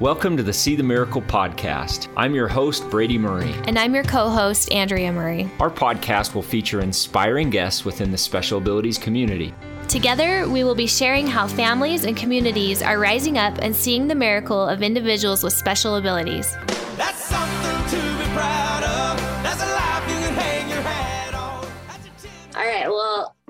Welcome to the See the Miracle podcast. I'm your host, Brady Murray. And I'm your co host, Andrea Murray. Our podcast will feature inspiring guests within the special abilities community. Together, we will be sharing how families and communities are rising up and seeing the miracle of individuals with special abilities.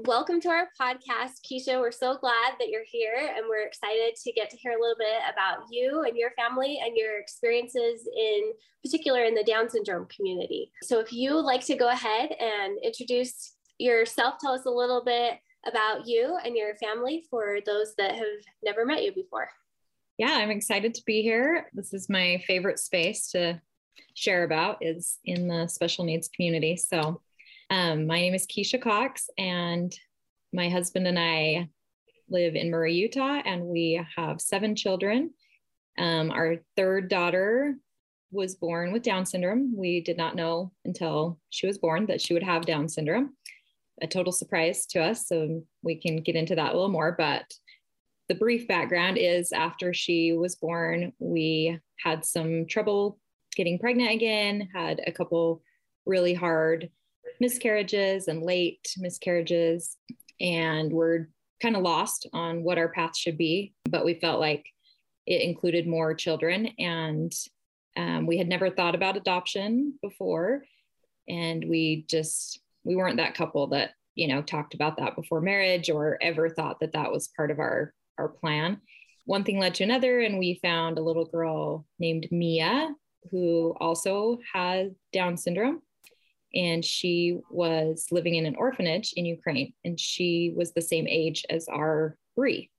Welcome to our podcast, Kecia. We're so glad that you're here and we're excited to get to hear a little bit about you and your family and your experiences in particular in the Down syndrome community. So if you like to go ahead and introduce yourself, tell us a little bit about you and your family for those that have never met you before. Yeah, I'm excited to be here. This is my favorite space to share about is in the special needs community. So um, my name is Kecia Cox, and my husband and I live in Murray, Utah, and we have seven children. Um, our third daughter was born with Down syndrome. We did not know until she was born that she would have Down syndrome. A total surprise to us. So we can get into that a little more. But the brief background is after she was born, we had some trouble getting pregnant again, had a couple really hard miscarriages and late miscarriages, and we're kind of lost on what our path should be. But we felt like it included more children, and um, we had never thought about adoption before, and we just we weren't that couple that you know talked about that before marriage or ever thought that that was part of our our plan one thing led to another and we found a little girl named mia who also has down syndrome and she was living in an orphanage in Ukraine, and she was the same age as our Bree.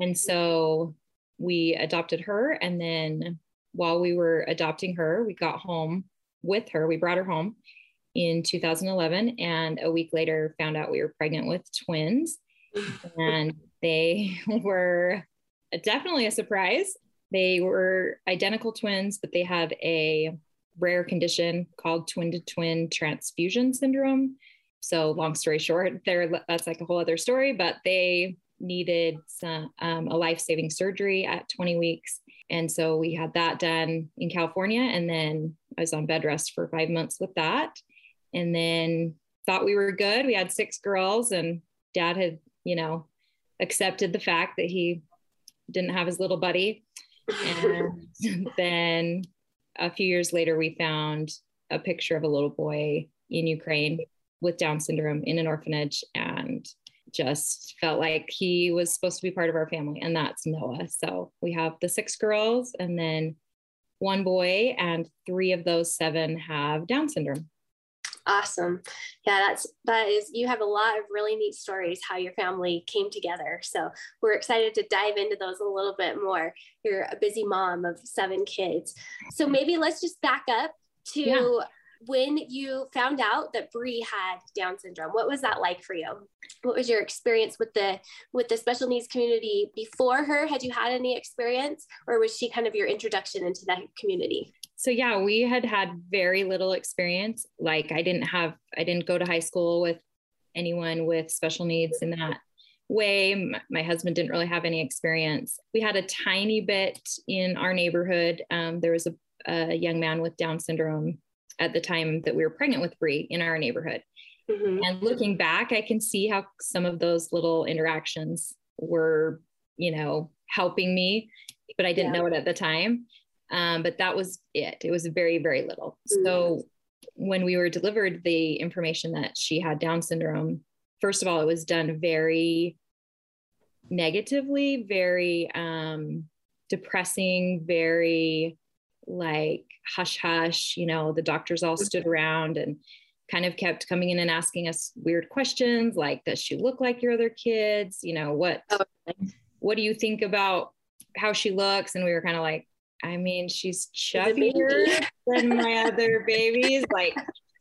And so we adopted her, and then while we were adopting her, we got home with her. We brought her home in 2011, and a week later found out we were pregnant with twins, and they were definitely a surprise. They were identical twins, but they had a rare condition called twin to twin transfusion syndrome. So, long story short, there that's like a whole other story, but they needed some, um, a life saving surgery at 20 weeks. And so we had that done in California. And then I was on bed rest for five months with that. And then thought we were good. We had six girls, and dad had, you know, accepted the fact that he didn't have his little buddy. And then a few years later, we found a picture of a little boy in Ukraine with Down syndrome in an orphanage and just felt like he was supposed to be part of our family, and that's Noah. So we have the six girls and then one boy, and three of those seven have Down syndrome. Awesome. Yeah, that's that is you have a lot of really neat stories how your family came together. So we're excited to dive into those a little bit more. You're a busy mom of seven kids. So maybe let's just back up to yeah. when you found out that Bree had Down syndrome. What was that like for you? What was your experience with the with the special needs community before her? Had you had any experience or was she kind of your introduction into that community? So yeah we had had very little experience. Like i didn't have i didn't go to high school with anyone with special needs in that way. My, husband didn't really have any experience. We had a tiny bit in our neighborhood. Um, there was a, a, young man with down syndrome at the time that we were pregnant with Bree in our neighborhood. Mm-hmm. and looking back i can see how some of those little interactions were you know helping me but i didn't yeah. know it at the time um, but that was it. It was very, very little. Mm-hmm. So when we were delivered the information that she had Down syndrome, first of all, it was done very negatively, very um, depressing, very like hush hush. You know, the doctors all stood mm-hmm. around and kind of kept coming in and asking us weird questions like, does she look like your other kids? You know, what, oh, what do you think about how she looks? And we were kind of like, I mean, she's chubbier than my other babies. Like,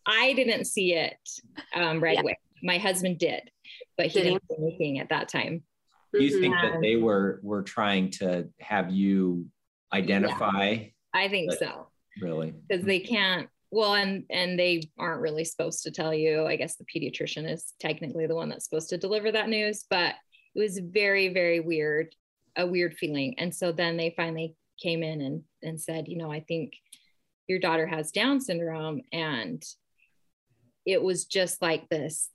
I didn't see it um, right yeah. away. My husband did, but he did not see anything at that time. Do you think that they were were trying to have you identify? Yeah, I think so. Really? Because they can't. Well, and and they aren't really supposed to tell you. I guess the pediatrician is technically the one that's supposed to deliver that news, but it was very very weird, a weird feeling. And so then they finally came in and and said you know i think your daughter has down syndrome. And it was just like this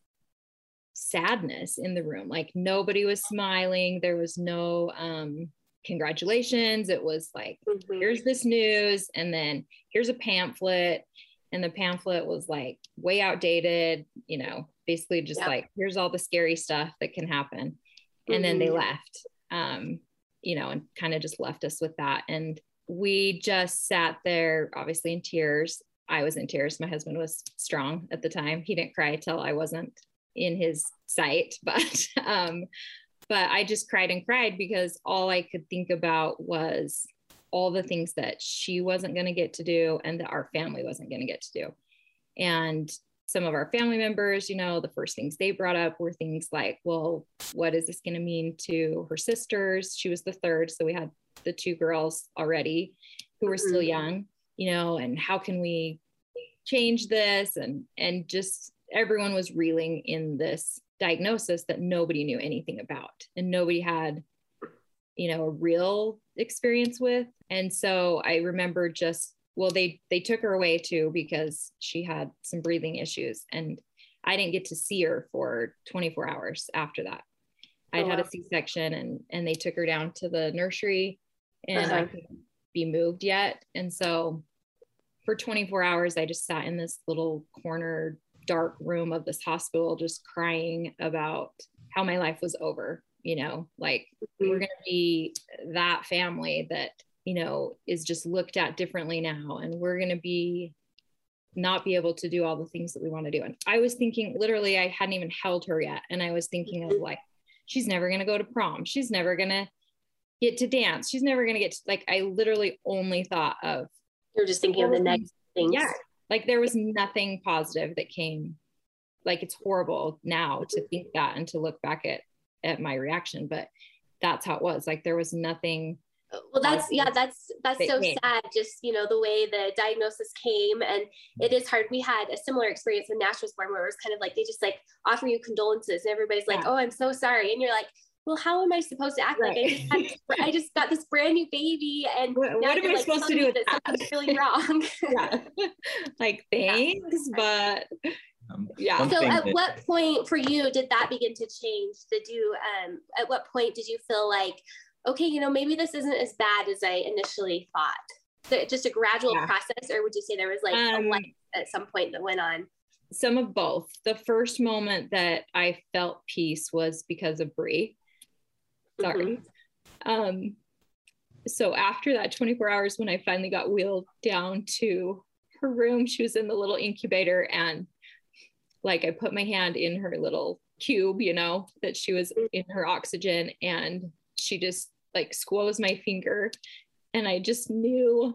sadness in the room. Like nobody was smiling. There was no um congratulations. It was like mm-hmm. here's this news. And then here's a pamphlet. And the pamphlet was like way outdated you know basically just like here's all the scary stuff that can happen. Mm-hmm. and then they mm-hmm. left. Um you know and kind of just left us with that. And we just sat there obviously in tears. I was in tears. My husband was strong at the time. He didn't cry till i wasn't in his sight but um but I just cried and cried because all I could think about was all the things that she wasn't going to get to do and that our family wasn't going to get to do. And some of our family members, you know, the first things they brought up were things like, well, what is this going to mean to her sisters? She was the third. So we had the two girls already who were still mm-hmm. young, you know, and how can we change this? And, and just everyone was reeling in this diagnosis that nobody knew anything about and nobody had you know a real experience with and so i remember just well they they took her away too because she had some breathing issues and i didn't get to see her for 24 hours after that i'd oh, wow. had a c-section and and they took her down to the nursery and uh-huh. i couldn't be moved yet and so for 24 hours i just sat in this little corner dark room of this hospital just crying about how my life was over you know like mm-hmm. we're going to be that family that you know is just looked at differently now and we're going to be not be able to do all the things that we want to do. And i was thinking literally i hadn't even held her yet and i was thinking of mm-hmm. like she's never going to go to prom. She's never going to get to dance. She's never going to get to, like i literally only thought of you're just thinking of the next things. Yeah. Like there was nothing positive that came like it's horrible now to think that and to look back at at my reaction but that's how it was. Like there was nothing well that's yeah that's that's so came. sad just you know the way the diagnosis came and it is hard we had a similar experience when nash was born where it was kind of like they just like offer you condolences and everybody's like yeah. oh i'm so sorry and you're like well, how am I supposed to act right. like I just, had, I just got this brand new baby and what, what am I like supposed to do with that? Something's really wrong. yeah. Like thanks, but um, yeah. So at that- what point for you did that begin to change? Did you, um, at what point did you feel like, okay, you know, maybe this isn't as bad as I initially thought? So just a gradual yeah. process, or would you say there was like um, a light at some point that went on? Some of both. The first moment that I felt peace was because of Brie. Sorry. Mm-hmm. Um, so after that 24 hours, when I finally got wheeled down to her room, she was in the little incubator and like I put my hand in her little cube, you know, that she was in her oxygen and she just like squoze my finger. And I just knew,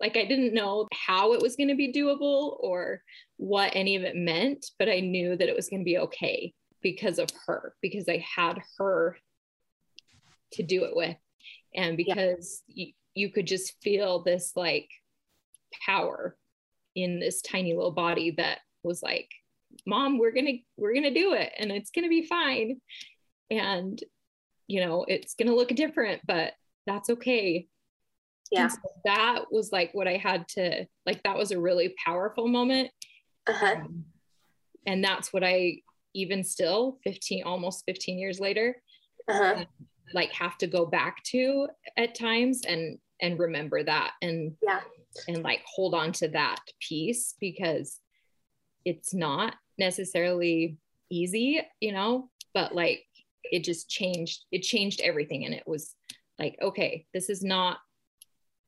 like, I didn't know how it was going to be doable or what any of it meant, but I knew that it was going to be okay because of her, because I had her to do it with. And because yeah. you, you could just feel this like power in this tiny little body that was like, mom, we're going to, we're going to do it and it's going to be fine. And, you know, it's going to look different, but that's okay. Yeah. So that was like what I had to, like, that was a really powerful moment. Uh-huh. Um, and that's what I, even still 15, almost 15 years later, uh-huh like have to go back to at times and and remember that and yeah and like hold on to that piece because it's not necessarily easy you know but like it just changed it changed everything and it was like okay this is not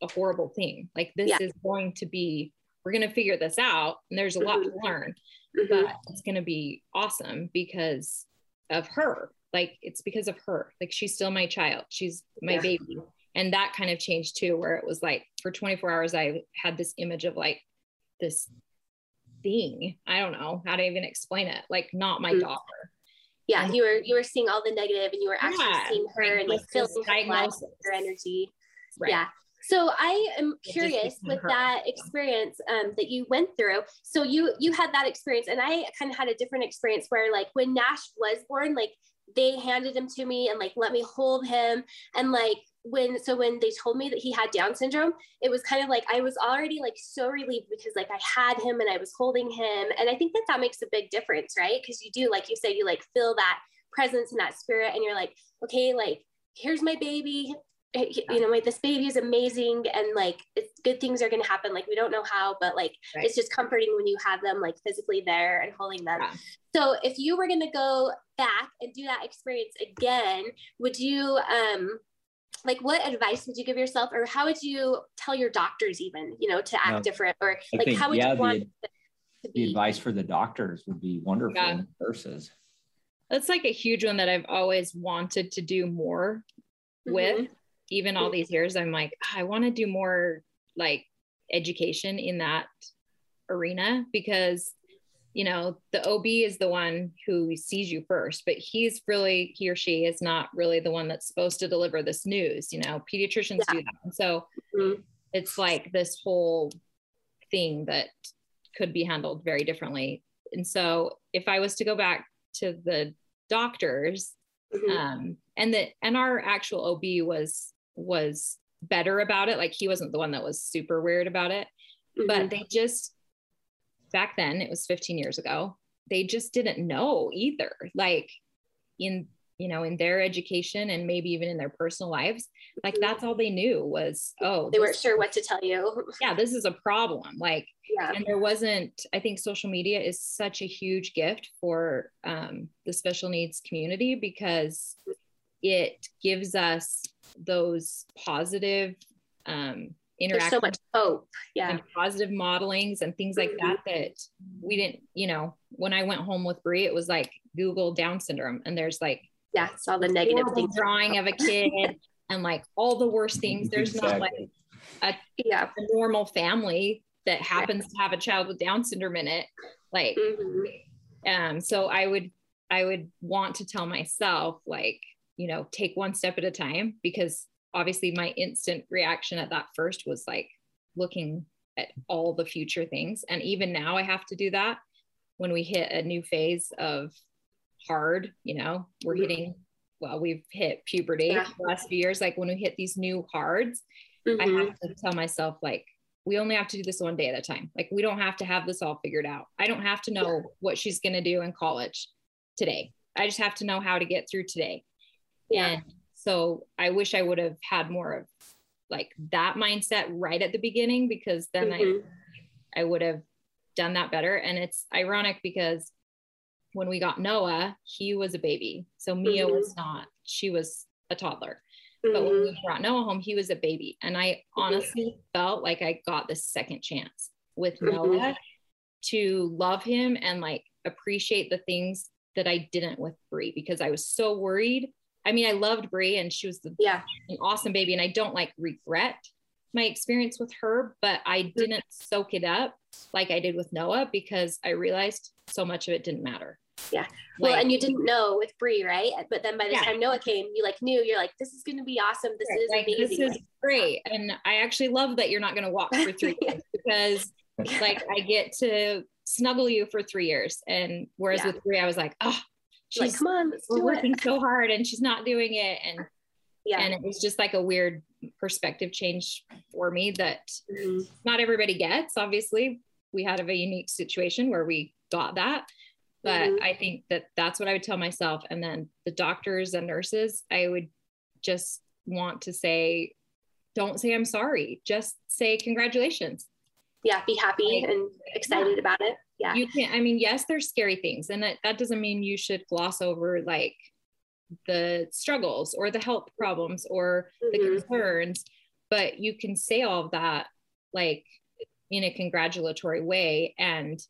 a horrible thing like this yeah. is going to be we're going to figure this out and there's a lot mm-hmm. to learn mm-hmm. but it's going to be awesome because of her like it's because of her like she's still my child she's my yeah. baby and that kind of changed too where it was like for 24 hours i had this image of like this thing i don't know how to even explain it like not my mm. daughter yeah you were you were seeing all the negative and you were actually yeah, seeing her and like feeling her, her energy right. yeah so I am curious with that experience um, that you went through. So you you had that experience, and I kind of had a different experience where, like, when Nash was born, like they handed him to me and like let me hold him. And like when so when they told me that he had down syndrome it was kind of like i was already like so relieved because like i had him and i was holding him. And i think that that makes a big difference right? Because you do like you say you like feel that presence and that spirit and you're like okay like here's my baby you know like this baby is amazing and like good things are going to happen. Like we don't know how but like right. it's just comforting when you have them like physically there and holding them. Yeah. so if you were going to go back and do that experience again would you um like what advice would you give yourself? Or how would you tell your doctors even you know to act no, different? Or I like think, how would yeah, you want the, the advice for the doctors would be wonderful yeah. nurses. That's like a huge one that i've always wanted to do more mm-hmm. Even all these years, I'm like, ah, I want to do more like education in that arena because you know the ob is the one who sees you first but he's really he or she is not really the one that's supposed to deliver this news you know pediatricians yeah. do that and so mm-hmm. it's like this whole thing that could be handled very differently and so if i was to go back to the doctors mm-hmm. um, and the and our actual ob was was better about it. Like he wasn't the one that was super weird about it, mm-hmm. but they just back then it was 15 years ago. They just didn't know either. Like in you know in their education and maybe even in their personal lives like mm-hmm. that's all they knew was oh they weren't sure what to tell you yeah this is a problem like yeah and there wasn't i think social media is such a huge gift for um, the special needs community because it gives us those positive um, interactions. so much hope. Yeah. And positive modelings and things like that that we didn't, you know, when I went home with Brie, it was like Google Down syndrome. And there's like, yeah, it's all the negative things. Drawing of a kid and like all the worst things. There's exactly. not like a, yeah. a normal family that happens to have a child with Down syndrome in it. Like, mm-hmm. um, so I would, I would want to tell myself like, you know, take one step at a time because obviously my instant reaction at that first was like looking at all the future things. And even now I have to do that when we hit a new phase of hard, you know, we're mm-hmm. hitting, well, we've hit puberty yeah. last few years. Like when we hit these new hards, mm-hmm. I have to tell myself, like, we only have to do this one day at a time. Like, we don't have to have this all figured out. I don't have to know yeah. what she's going to do in college today. I just have to know how to get through today. Yeah. And so I wish I would have had more of like that mindset right at the beginning because then mm-hmm. I I would have done that better. And it's ironic because when we got Noah, he was a baby. So Mia mm-hmm. was not, she was a toddler. Mm-hmm. But when we mm-hmm. brought Noah home, he was a baby. And I mm-hmm. honestly felt like I got the second chance with mm-hmm. Noah to love him and like appreciate the things that I didn't with Brie because I was so worried I mean, I loved Brie and she was the, yeah. an awesome baby. And I don't like regret my experience with her, but I mm-hmm. didn't soak it up like I did with Noah because I realized so much of it didn't matter. Yeah. Well, and you didn't know with Brie, right? But then by the yeah. time Noah came, you like knew you're like, this is going to be awesome. This right. is like, amazing. This is great. And I actually love that you're not going to walk for three years because like I get to snuggle you for three years. And whereas yeah. with Brie, I was like, oh, she's like, come on, let's we're working it. so hard and she's not doing it. And yeah, and it was just like a weird perspective change for me that mm-hmm. not everybody gets. Obviously, we had a unique situation where we got that. But mm-hmm. I think that that's what I would tell myself. And then the doctors and nurses, I would just want to say, don't say I'm sorry. Just say congratulations. Yeah, be happy like, and excited yeah. about it yeah you can't i mean yes there's scary things and that, that doesn't mean you should gloss over like the struggles or the health problems or mm-hmm. the concerns but you can say all of that like in a congratulatory way and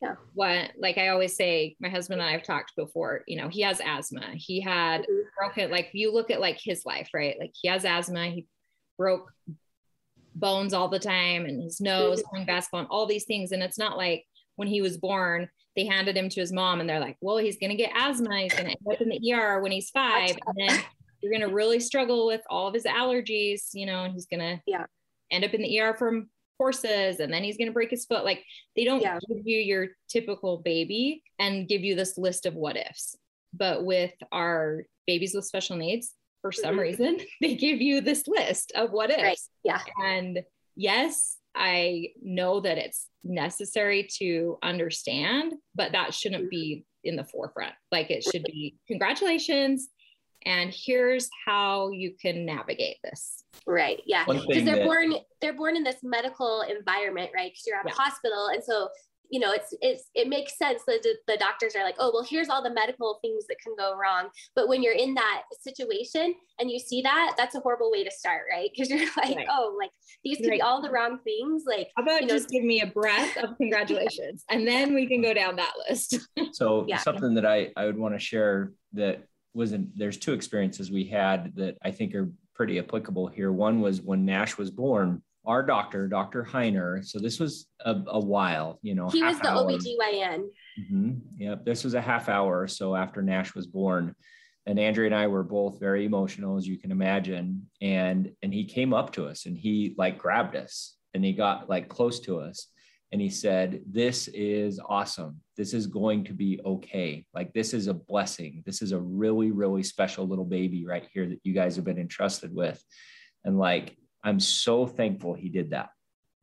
yeah. what like i always say my husband and i have talked before you know he has asthma he had mm-hmm. broken like you look at like his life right like he has asthma he broke bones all the time and his nose mm-hmm. playing basketball and all these things and it's not like when he was born, they handed him to his mom and they're like, well, he's going to get asthma. He's going to end up in the ER when he's five. And then you're going to really struggle with all of his allergies, you know, and he's going to yeah. end up in the ER from horses and then he's going to break his foot. Like they don't yeah. give you your typical baby and give you this list of what ifs. but with our babies with special needs, for some mm-hmm. reason, they give you this list of what is. Right. Yeah. And yes, I know that it's necessary to understand, but that shouldn't mm-hmm. be in the forefront. Like it should be congratulations. And here's how you can navigate this. Right. Yeah. Because they're that- born, they're born in this medical environment, right? Because you're at yeah. a hospital. And so you know, it's it's it makes sense that the doctors are like, oh, well, here's all the medical things that can go wrong. But when you're in that situation and you see that, that's a horrible way to start, right? Because you're like, right. oh, like these could right. be all the wrong things. Like, how about you know, just give me a breath of congratulations, and then we can go down that list. so yeah. something that I I would want to share that wasn't there's two experiences we had that I think are pretty applicable here. One was when Nash was born our doctor, Dr. Heiner. So this was a, a while, you know. He was the hour. OBGYN. Mm-hmm. Yep. This was a half hour or so after Nash was born. And Andrea and I were both very emotional, as you can imagine. And and he came up to us and he like grabbed us and he got like close to us and he said, This is awesome. This is going to be okay. Like, this is a blessing. This is a really, really special little baby right here that you guys have been entrusted with. And like, I'm so thankful he did that.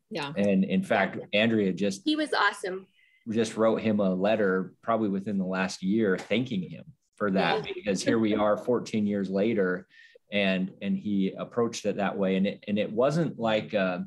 Yeah. And in fact, Andrea just he was awesome. Just wrote him a letter probably within the last year thanking him for that yeah. because here we are 14 years later and and he approached it that way and it and it wasn't like uh,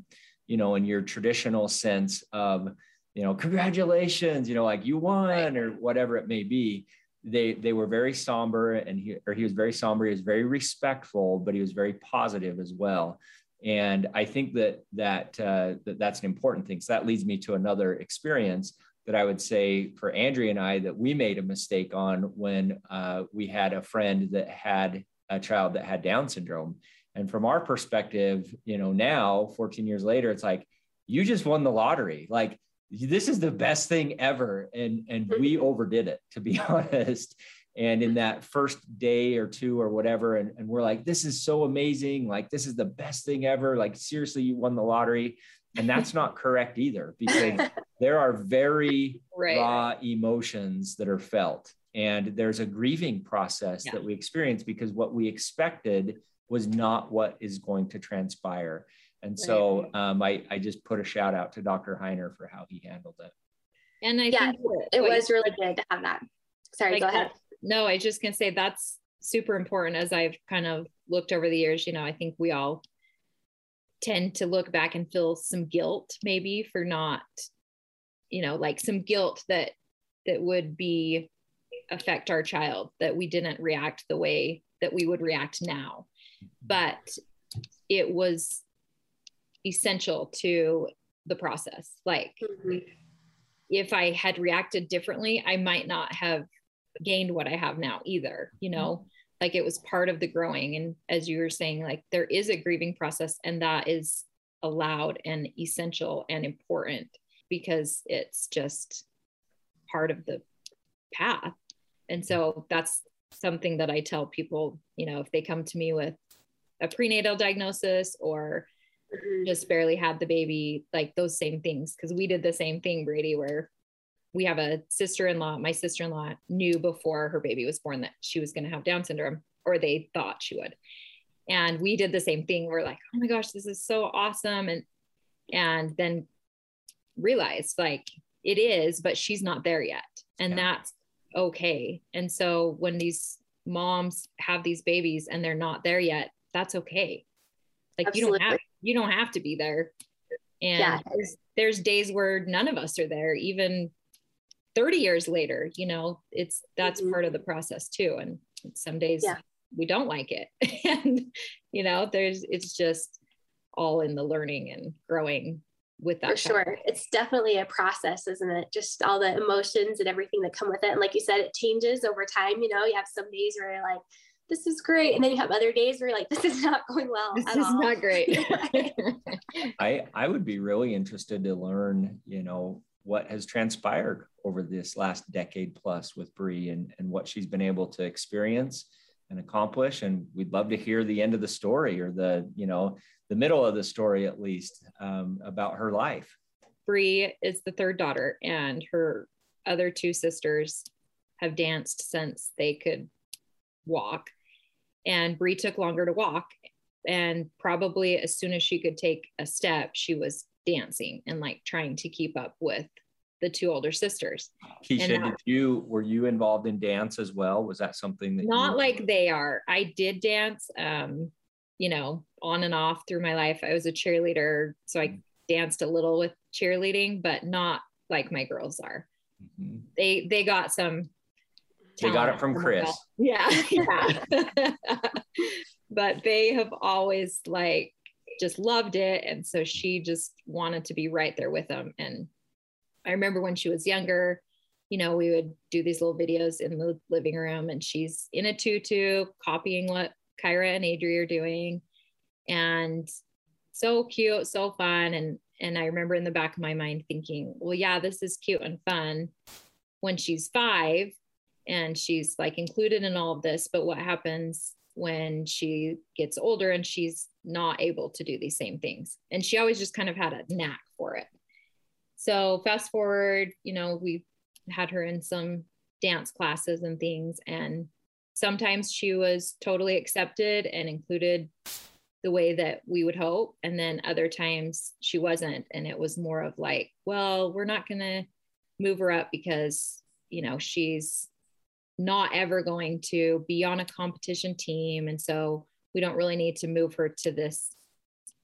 you know in your traditional sense of you know congratulations you know like you won or whatever it may be they they were very somber and he or he was very somber he was very respectful but he was very positive as well and I think that that, uh, that that's an important thing. So that leads me to another experience that I would say for Andrea and I that we made a mistake on when uh, we had a friend that had a child that had Down syndrome. And from our perspective, you know, now 14 years later, it's like you just won the lottery. Like this is the best thing ever, and and we overdid it to be honest and in that first day or two or whatever and, and we're like this is so amazing. Like this is the best thing ever. Like seriously you won the lottery. And that's not correct either because there are very right. raw emotions that are felt. And there's a grieving process yeah. that we experience because what we expected was not what is going to transpire. And so um, I, I just put a shout out to dr heiner for how he handled it. And i yeah, think it was really good to have that. Sorry like go ahead no, I just can say that's super important as I've kind of looked over the years. You know, I think we all tend to look back and feel some guilt maybe for not, you know, like some guilt that that would be affect our child that we didn't react the way that we would react now. But it was essential to the process. Like mm-hmm. if I had reacted differently, I might not have gained what I have now either, you know, mm-hmm. like it was part of the growing. And as you were saying, like there is a grieving process and that is allowed and essential and important because it's just part of the path. And so that's something that I tell people, you know, if they come to me with a prenatal diagnosis or mm-hmm. just barely had the baby, like those same things. Cause we did the same thing, Brady, where we have a sister-in-law my sister-in-law knew before her baby was born that she was going to have down syndrome or they thought she would. And we did the same thing. We're like oh my gosh this is so awesome. And and then realized like it is but she's not there yet. And yeah. that's okay. And so when these moms have these babies and they're not there yet that's okay. Like Absolutely. you don't have you don't have to be there. And yeah. there's, there's days where none of us are there even 30 years later you know it's that's mm-hmm. part of the process too. And some days yeah. we don't like it. And you know there's it's just all in the learning and growing with that for sure. it's definitely a process isn't it? Just all the emotions and everything that come with it. And like you said it changes over time. You know you have some days where you're like this is great. And then you have other days where you're like this is not going well this is all. not great. I i would be really interested to learn you know what has transpired over this last decade plus with Bree and, and what she's been able to experience and accomplish. And we'd love to hear the end of the story or the, you know, the middle of the story at least um, about her life. Bree is the third daughter, and her other two sisters have danced since they could walk. And Brie took longer to walk. And probably as soon as she could take a step, she was dancing and like trying to keep up with the two older sisters. Kecia, that, did you were you involved in dance as well? Was that something that not like they are? I did dance, um, you know, on and off through my life. I was a cheerleader, so I danced a little with cheerleading, but not like my girls are. Mm-hmm. They they got some. They got it from Chris. Yeah, yeah. but they have always like just loved it, and so she just wanted to be right there with them. And I remember when she was younger, you know, we would do these little videos in the living room, and she's in a tutu, copying what Kyra and Adri are doing, and so cute, so fun, and and I remember in the back of my mind thinking, well, yeah, this is cute and fun when she's five and she's like included in all of this. But what happens when she gets older and she's not able to do these same things? And she always just kind of had a knack for it. So fast forward, you know, we had her in some dance classes and things. And sometimes she was totally accepted and included the way that we would hope. And then other times she wasn't. And it was more of like, well, we're not going to move her up because, you know, she's not ever going to be on a competition team. And so we don't really need to move her to this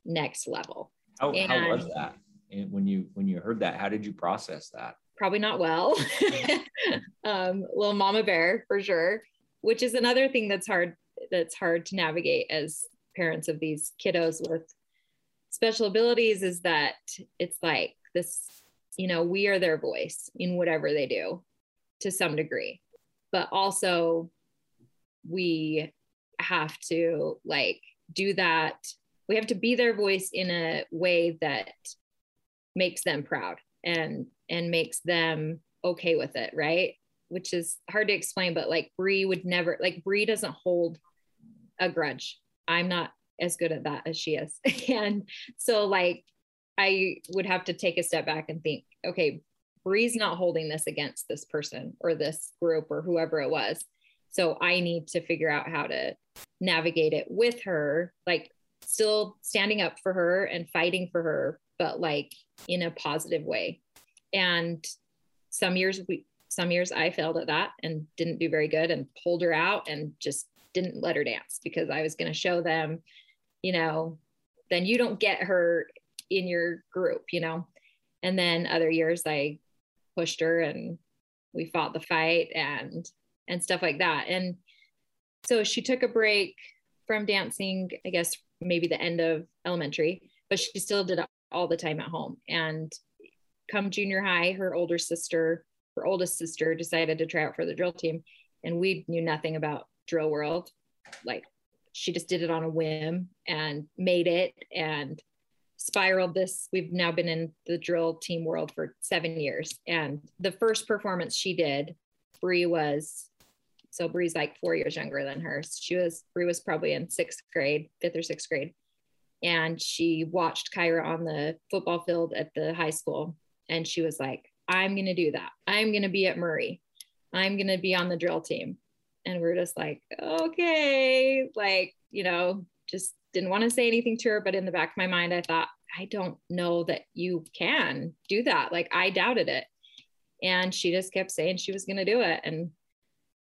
next level. How, and how was that? And when you when you heard that, how did you process that? Probably not well. um, little mama bear for sure, which is another thing that's hard that's hard to navigate as parents of these kiddos with special abilities is that it's like this, you know, we are their voice in whatever they do to some degree, but also we have to like do that. We have to be their voice in a way that makes them proud and and makes them okay with it, right? Which is hard to explain, but like Brie would never like Brie doesn't hold a grudge I'm not as good at that as she is. and so like I would have to take a step back and think, okay, Brie's not holding this against this person or this group or whoever it was. So I need to figure out how to navigate it with her, like still standing up for her and fighting for her, but like in a positive way. And some years we some years I failed at that and didn't do very good and pulled her out and just didn't let her dance because I was going to show them, you know, then you don't get her in your group, you know. And then other years I pushed her and we fought the fight and and stuff like that. And so she took a break from dancing, I guess maybe the end of elementary, but she still did it all the time at home. And come junior high, her older sister, her oldest sister decided to try out for the drill team. And we knew nothing about drill world. Like she just did it on a whim and made it and spiraled this. We've now been in the drill team world for seven years. And the first performance she did, Brie was so Brie's like four years younger than her. She was Brie was probably in sixth grade, fifth or sixth grade. And she watched Kyra on the football field at the high school. And she was like, I'm gonna do that. I'm gonna be at Murray. I'm gonna be on the drill team and we're just like okay like you know just didn't want to say anything to her but in the back of my mind i thought i don't know that you can do that. Like i doubted it. And she just kept saying she was going to do it. And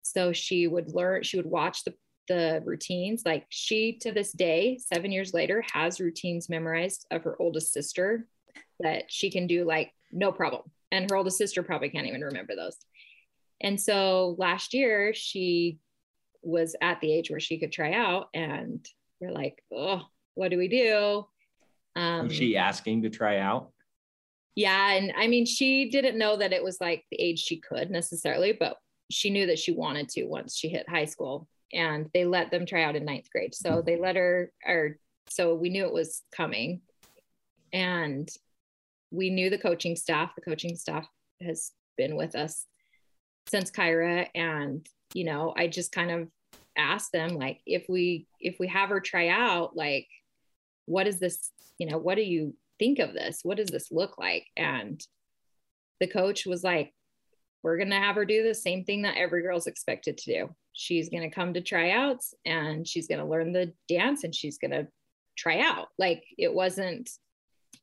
so she would learn she would watch the the routines. Like she to this day 7 years later has routines memorized of her oldest sister that she can do like no problem. And her oldest sister probably can't even remember those. And so last year she was at the age where she could try out and we're like, oh, what do we do? Um, was she asking to try out? Yeah. And I mean, she didn't know that it was like the age she could necessarily, but she knew that she wanted to once she hit high school and they let them try out in ninth grade. So they let her, or so we knew it was coming. And we knew the coaching staff. The coaching staff has been with us since Kyra. And, you know, I just kind of asked them like if we if we have her try out, like, what is this, you know, what do you think of this? What does this look like? And the coach was like, we're going to have her do the same thing that every girl's expected to do. She's going to come to tryouts and she's going to learn the dance and she's going to try out. Like it wasn't,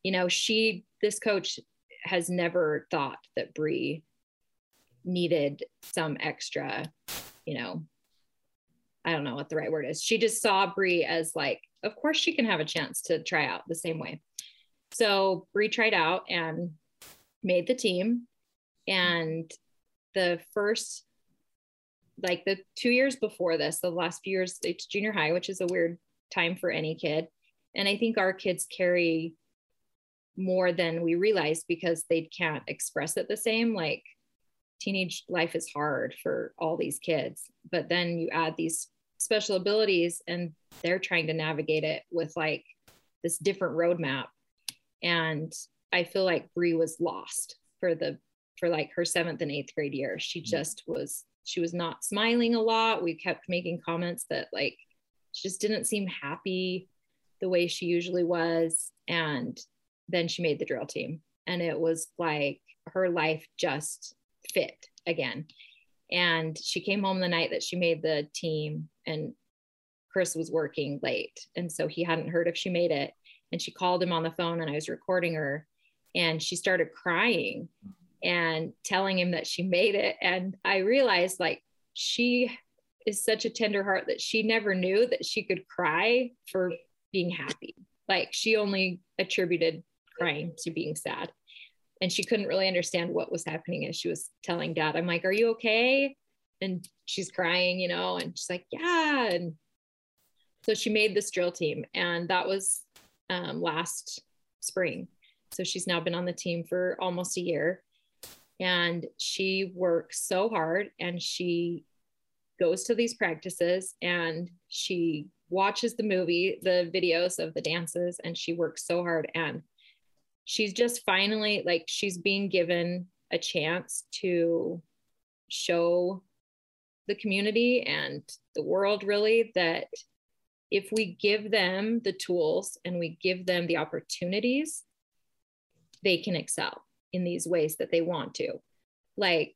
you know, she, this coach has never thought that Brie needed some extra, you know, I don't know what the right word is. She just saw Brie as like, of course she can have a chance to try out the same way. So Brie tried out and made the team. And the first, like the two years before this, the last few years, it's junior high, which is a weird time for any kid. And I think our kids carry more than we realize because they can't express it the same. Like teenage life is hard for all these kids, but then you add these special abilities and they're trying to navigate it with like this different roadmap. And I feel like Brie was lost for the for like her seventh and eighth grade year. She mm-hmm. just was she was not smiling a lot. We kept making comments that like she just didn't seem happy the way she usually was. And then she made the drill team. And it was like her life just fit again. And she came home the night that she made the team, and Chris was working late. And so he hadn't heard if she made it. And she called him on the phone, and I was recording her. And she started crying and telling him that she made it. And I realized like she is such a tender heart that she never knew that she could cry for being happy. Like she only attributed crying to being sad. And she couldn't really understand what was happening as she was telling dad, I'm like, Are you okay? And she's crying, you know, and she's like, Yeah. And so she made this drill team, and that was um, last spring. So she's now been on the team for almost a year. And she works so hard and she goes to these practices and she watches the movie, the videos of the dances, and she works so hard. And she's just finally like she's being given a chance to show the community and the world really that if we give them the tools and we give them the opportunities, they can excel in these ways that they want to. Like,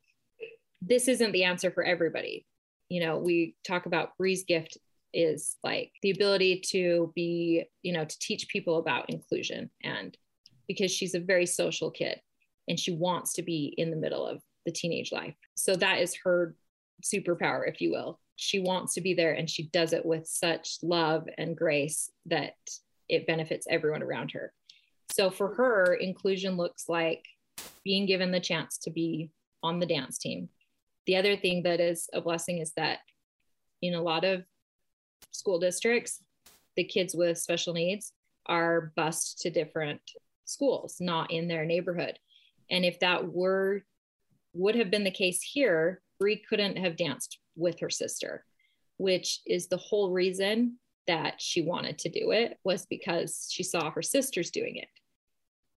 this isn't the answer for everybody. You know, we talk about Brie's gift is like the ability to be, you know, to teach people about inclusion and because she's a very social kid and she wants to be in the middle of the teenage life. So that is her superpower, if you will. She wants to be there and she does it with such love and grace that it benefits everyone around her. So for her, inclusion looks like being given the chance to be on the dance team. The other thing that is a blessing is that in a lot of school districts, the kids with special needs are bused to different schools, not in their neighborhood. And if that were would have been the case here, Brie couldn't have danced with her sister, which is the whole reason that she wanted to do it was because she saw her sisters doing it.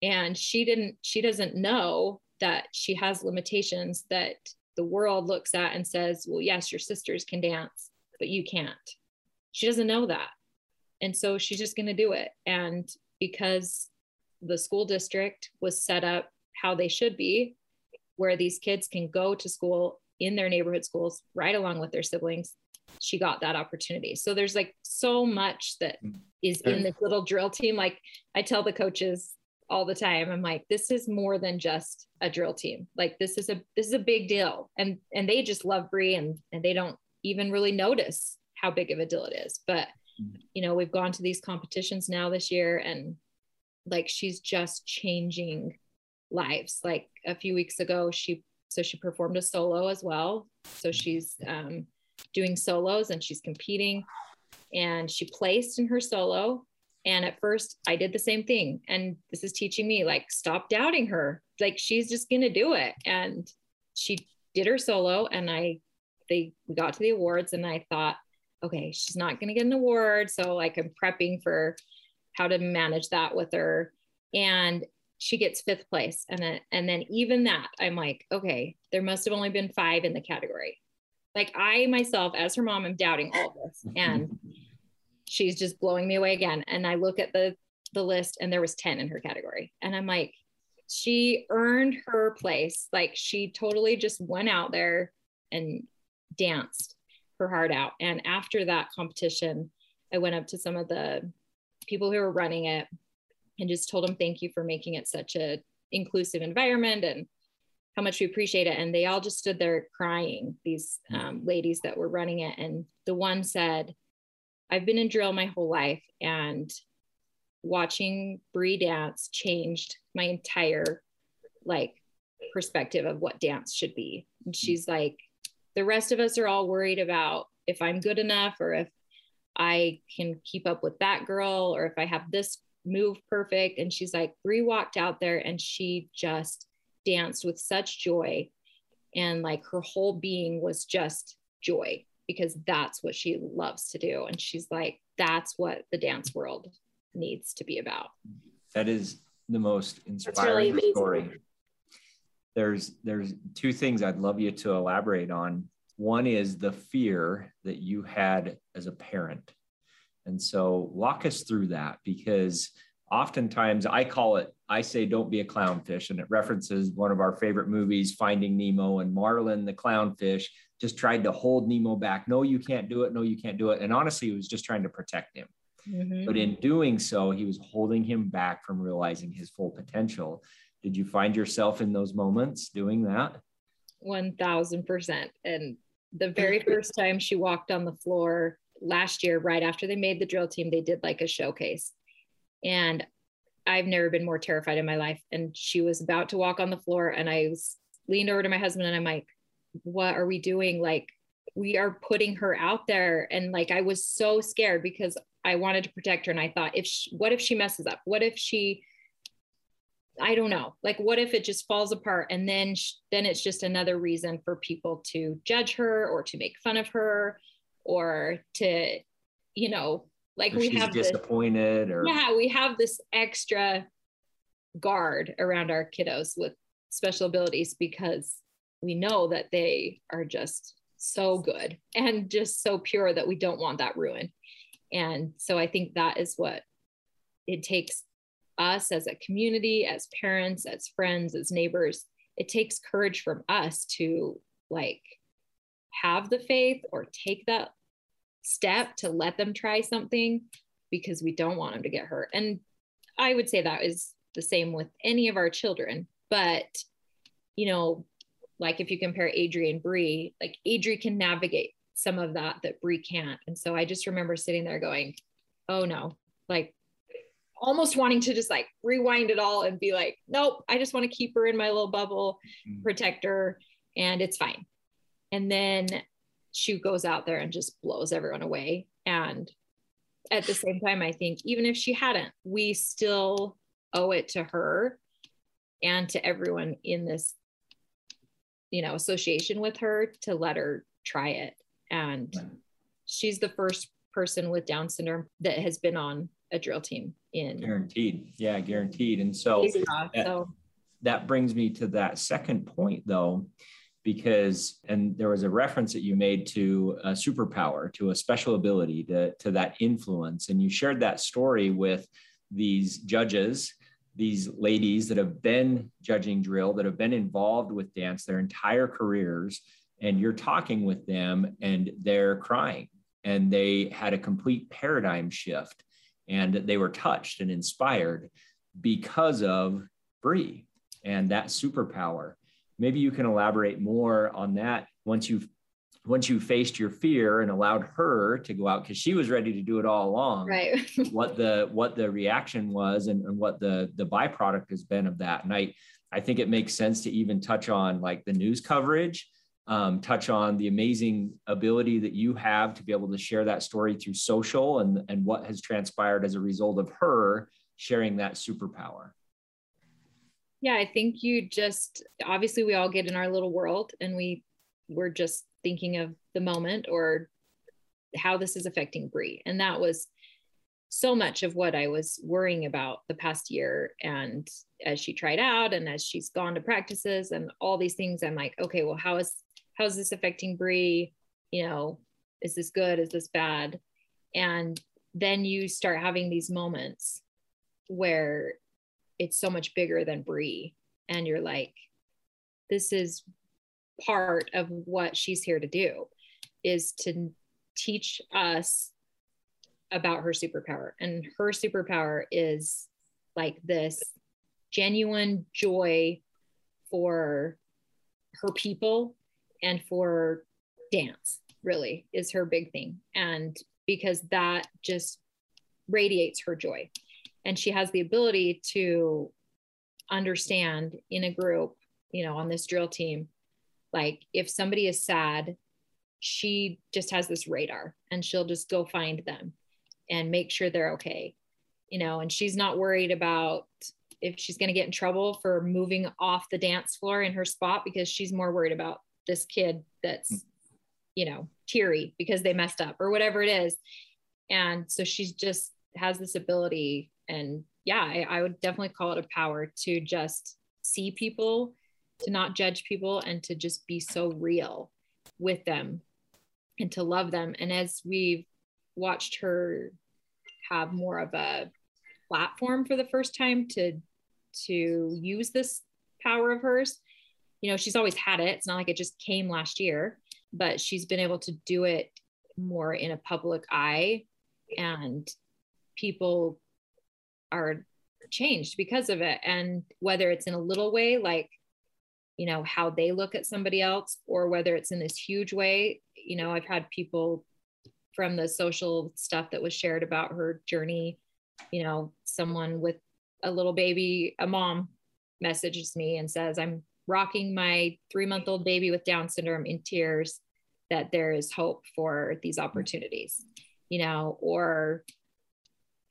And she didn't she doesn't know that she has limitations that the world looks at and says, "Well, yes, your sisters can dance, but you can't." She doesn't know that. And so she's just going to do it. And because the school district was set up how they should be, where these kids can go to school in their neighborhood schools right along with their siblings. She got that opportunity. So there's like so much that mm. in this little drill team. Like I tell the coaches all the time, I'm like, this is more than just a drill team. Like this is a this is a big deal. And and they just love Brie and and they don't even really notice how big of a deal it is. But mm. you know, we've gone to these competitions now this year and like she's just changing lives. Like a few weeks ago, she so she performed a solo as well. So she's um, doing solos and she's competing, and she placed in her solo. And at first, I did the same thing, and this is teaching me like stop doubting her. Like she's just gonna do it, and she did her solo, and I they we got to the awards, and I thought, okay, she's not gonna get an award, so like I'm prepping for how to manage that with her. And she gets fifth place. And then, and then even that, I'm like, okay, there must have only been five in the category. Like I myself, as her mom, am doubting all this. Mm-hmm. And she's just blowing me away again. And I look at the the list and there was 10 in her category. And I'm like, she earned her place. Like she totally just went out there and danced her heart out. And after that competition, I went up to some of the people who were running it and just told them thank you for making it such a inclusive environment and how much we appreciate it. And they all just stood there crying, these um, ladies that were running it. And the one said, I've been in drill my whole life and watching Bree dance changed my entire like perspective of what dance should be. And she's like, the rest of us are all worried about if I'm good enough or if I can keep up with that girl or if I have this move perfect. And she's like, Bree walked out there and she just danced with such joy. And like her whole being was just joy because that's what she loves to do. And she's like, that's what the dance world needs to be about. That is the most inspiring really story. There's there's two things I'd love you to elaborate on. One is the fear that you had as a parent. And so walk us through that because oftentimes I call it, I say, don't be a clownfish. And it references one of our favorite movies, Finding Nemo, and Marlin, the clownfish, just tried to hold Nemo back. No, you can't do it. No, you can't do it. And honestly, he was just trying to protect him. Mm-hmm. But in doing so, he was holding him back from realizing his full potential. Did you find yourself in those moments doing that? 1000%. And the very first time she walked on the floor last year, right after they made the drill team, they did like a showcase. And I've never been more terrified in my life. And she was about to walk on the floor, and I was leaned over to my husband and I'm like, what are we doing? Like, we are putting her out there. And like, I was so scared because I wanted to protect her. And I thought, if she, what if she messes up? What if she, I don't know, like, what if it just falls apart? And then, then it's just another reason for people to judge her or to make fun of her or to, you know, like we have disappointed this, or yeah, we have this extra guard around our kiddos with special abilities because we know that they are just so good and just so pure that we don't want that ruined. And so I think that is what it takes us as a community, as parents, as friends, as neighbors. It takes courage from us to like have the faith or take that step to let them try something because we don't want them to get hurt. And I would say that is the same with any of our children. But, you know, like if you compare Adri and Bree, like Adri can navigate some of that that Bree can't. And so I just remember sitting there going, oh no, like almost wanting to just like rewind it all and be like, nope, I just want to keep her in my little bubble, mm-hmm. protect her, and it's fine. And then she goes out there and just blows everyone away. And at the same time, I think even if she hadn't, we still owe it to her and to everyone in this, you know, association with her to let her try it. And she's the first person with Down syndrome that has been on a drill team in. Guaranteed. Yeah, guaranteed. And so, that, so. that brings me to that second point though because and there was a reference that you made to a superpower to a special ability to, to that influence. And you shared that story with these judges these ladies that have been judging drill that have been involved with dance their entire careers and you're talking with them and they're crying. And they had a complete paradigm shift and they were touched and inspired because of Bree and that superpower. Maybe you can elaborate more on that once you've once you faced your fear and allowed her to go out because she was ready to do it all along. Right. What the what the reaction was and, and what the the byproduct has been of that. And i i think it makes sense to even touch on like the news coverage um, touch on the amazing ability that you have to be able to share that story through social and and what has transpired as a result of her sharing that superpower yeah i think you just obviously we all get in our little world and we we're just thinking of the moment or how this is affecting Bree. And that was so much of what I was worrying about the past year. And as she tried out and as she's gone to practices and all these things, I'm like, okay, well, how is how is this affecting Bree? You know, is this good? Is this bad? And then you start having these moments where it's so much bigger than Bree. And you're like, this is part of what she's here to do is to teach us about her superpower. And her superpower is like this genuine joy for her people and for dance, really, is her big thing. And because that just radiates her joy. And she has the ability to understand in a group, you know, on this drill team, like if somebody is sad, she just has this radar and she'll just go find them and make sure they're okay, you know, and she's not worried about if she's going to get in trouble for moving off the dance floor in her spot because she's more worried about this kid that's, mm. you know, teary because they messed up or whatever it is. And so she's just has this ability and yeah I, I, would definitely call it a power to just see people to not judge people and to just be so real with them and to love them and as we've watched her have more of a platform for the first time to to use this power of hers you know she's always had it. It's not like it just came last year but she's been able to do it more in a public eye and people are changed because of it. And whether it's in a little way like you know how they look at somebody else or whether it's in this huge way you know i've had people from the social stuff that was shared about her journey you know someone with a little baby a mom messages me and says i'm rocking my 3 month old baby with down syndrome in tears that there is hope for these opportunities you know or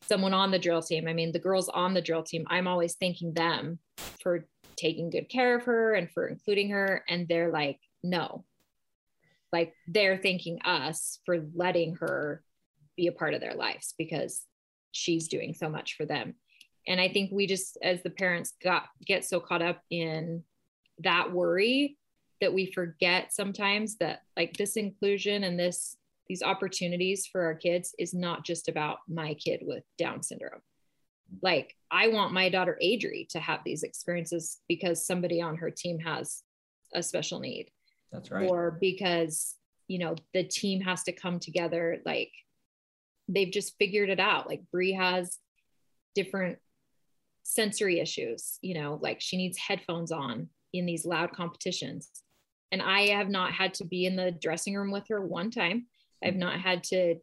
someone on the drill team. I mean, the girls on the drill team, I'm always thanking them for taking good care of her and for including her. And they're like, no, like they're thanking us for letting her be a part of their lives because she's doing so much for them. And I think we just, as the parents, got get so caught up in that worry that we forget sometimes that like this inclusion and this these opportunities for our kids is not just about my kid with Down syndrome. Like, I want my daughter Adri to have these experiences because somebody on her team has a special need. That's right. Or because, you know, the team has to come together. Like, they've just figured it out. Like, Bree has different sensory issues, you know, like she needs headphones on in these loud competitions. And I have not had to be in the dressing room with her one time I've not had to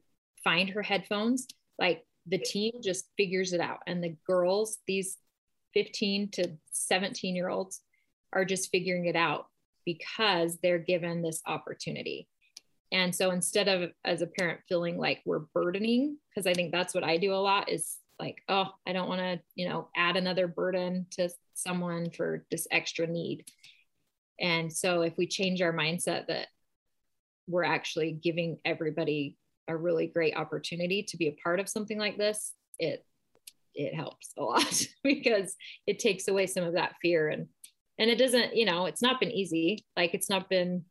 find her headphones. Like the team just figures it out. And the girls, these 15 to 17 year olds, are just figuring it out because they're given this opportunity. And so instead of as a parent feeling like we're burdening, because I think that's what I do a lot is like, oh, I don't want to, you know, add another burden to someone for this extra need. And so if we change our mindset that we're actually giving everybody a really great opportunity to be a part of something like this, it it helps a lot because it takes away some of that fear and and it doesn't, you know, it's not been easy. Like it's not been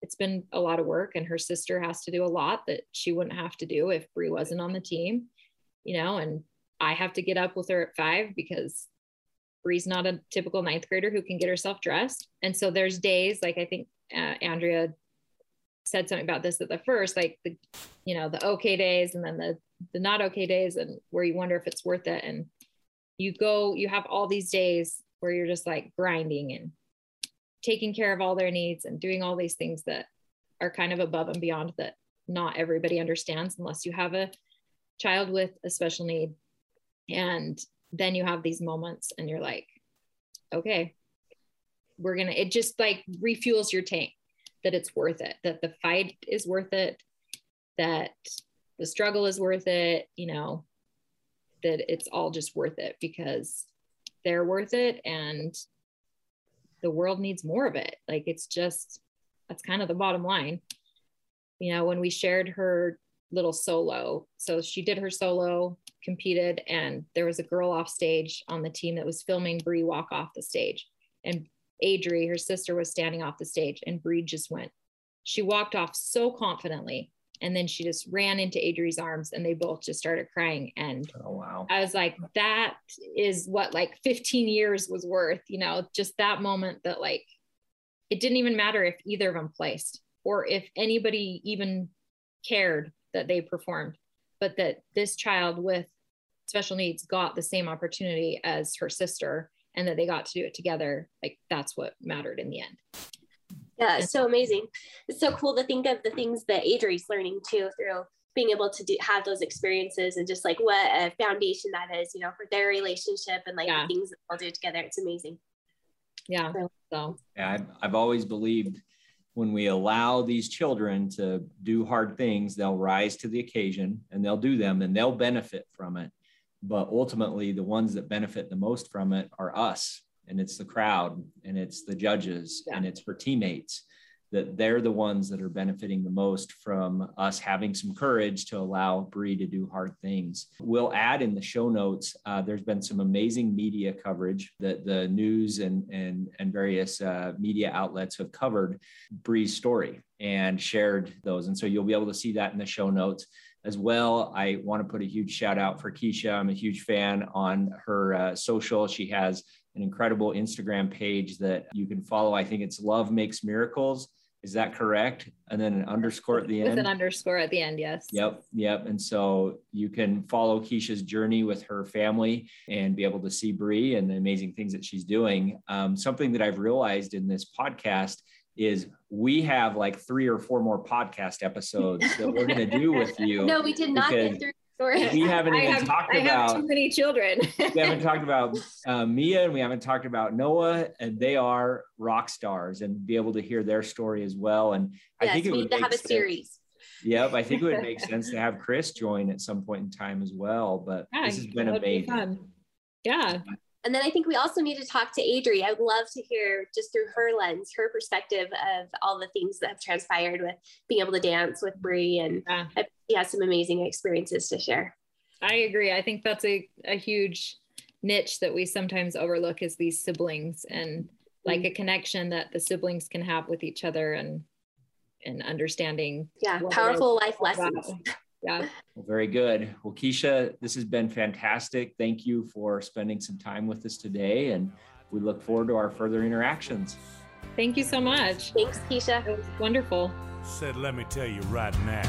it's been a lot of work and her sister has to do a lot that she wouldn't have to do if Bree wasn't on the team, you know, and I have to get up with her at five because Bree's not a typical ninth grader who can get herself dressed. And so there's days like I think uh, Andrea said something about this at the first, like the, you know, the okay days and then the the not okay days, and where you wonder if it's worth it. And you go, you have all these days where you're just like grinding and taking care of all their needs and doing all these things that are kind of above and beyond that not everybody understands unless you have a child with a special need. And then you have these moments and you're like, okay, we're gonna, it just like refuels your tank that it's worth it, that the fight is worth it, that the struggle is worth it, you know, that it's all just worth it because they're worth it and the world needs more of it. Like it's just, that's kind of the bottom line. You know, when we shared her little solo, so she did her solo, competed, and there was a girl off stage on the team that was filming Brie walk off the stage. And Adri, her sister, was standing off the stage and Brie just went. She walked off so confidently And then she just ran into Adri's arms and they both just started crying. And oh, wow. I was like, that is what like 15 years was worth, you know, just that moment that like it didn't even matter if either of them placed or if anybody even cared that they performed, but that this child with special needs got the same opportunity as her sister and that they got to do it together. Like that's what mattered in the end. Yeah, it's so amazing. It's so cool to think of the things that Adri's learning too through being able to do, have those experiences and just like what a foundation that is, you know, for their relationship and like yeah. the things that they'll do together. It's amazing. Yeah. So, so. yeah, I've, I've always believed when we allow these children to do hard things, they'll rise to the occasion and they'll do them and they'll benefit from it. But ultimately, the ones that benefit the most from it are us and it's the crowd and it's the judges yeah. and it's her teammates that they're the ones that are benefiting the most from us having some courage to allow Bree to do hard things. We'll add in the show notes. Uh, there's been some amazing media coverage that the news and and and various uh, media outlets have covered Bree's story and shared those, and so you'll be able to see that in the show notes as well. I want to put a huge shout out for Kecia. I'm a huge fan on her uh, social. She has an incredible Instagram page that you can follow. I think it's Love Makes Miracles. Is that correct? And then an underscore at the end. With an underscore at the end, yes. Yep, yep. And so you can follow Kecia's journey with her family and be able to see Bree and the amazing things that she's doing. Um, something that I've realized in this podcast is we have like three or four more podcast episodes that we're going to do with you. No, we did not get through we haven't even have, talked I about too many children. we haven't talked about uh, Mia and we haven't talked about Noah, and they are rock stars, and be able to hear their story as well. And yes, I think it would to have a sense. series. Yep, I think it would make sense to have Chris join at some point in time as well. But yeah, this has been amazing. Be yeah. And then I think we also need to talk to Adri. I would love to hear just through her lens, her perspective of all the things that have transpired with being able to dance with Bree. And yeah. he has some amazing experiences to share. I agree. I think that's a, a huge niche that we sometimes overlook is these siblings and like mm-hmm. a connection that the siblings can have with each other and and understanding. Yeah, powerful life lessons. Yeah. Well, very good. Well, Kecia, this has been fantastic. Thank you for spending some time with us today, and we look forward to our further interactions. Thank you so much. Thanks, Kecia. It was wonderful. Said, let me tell you right now.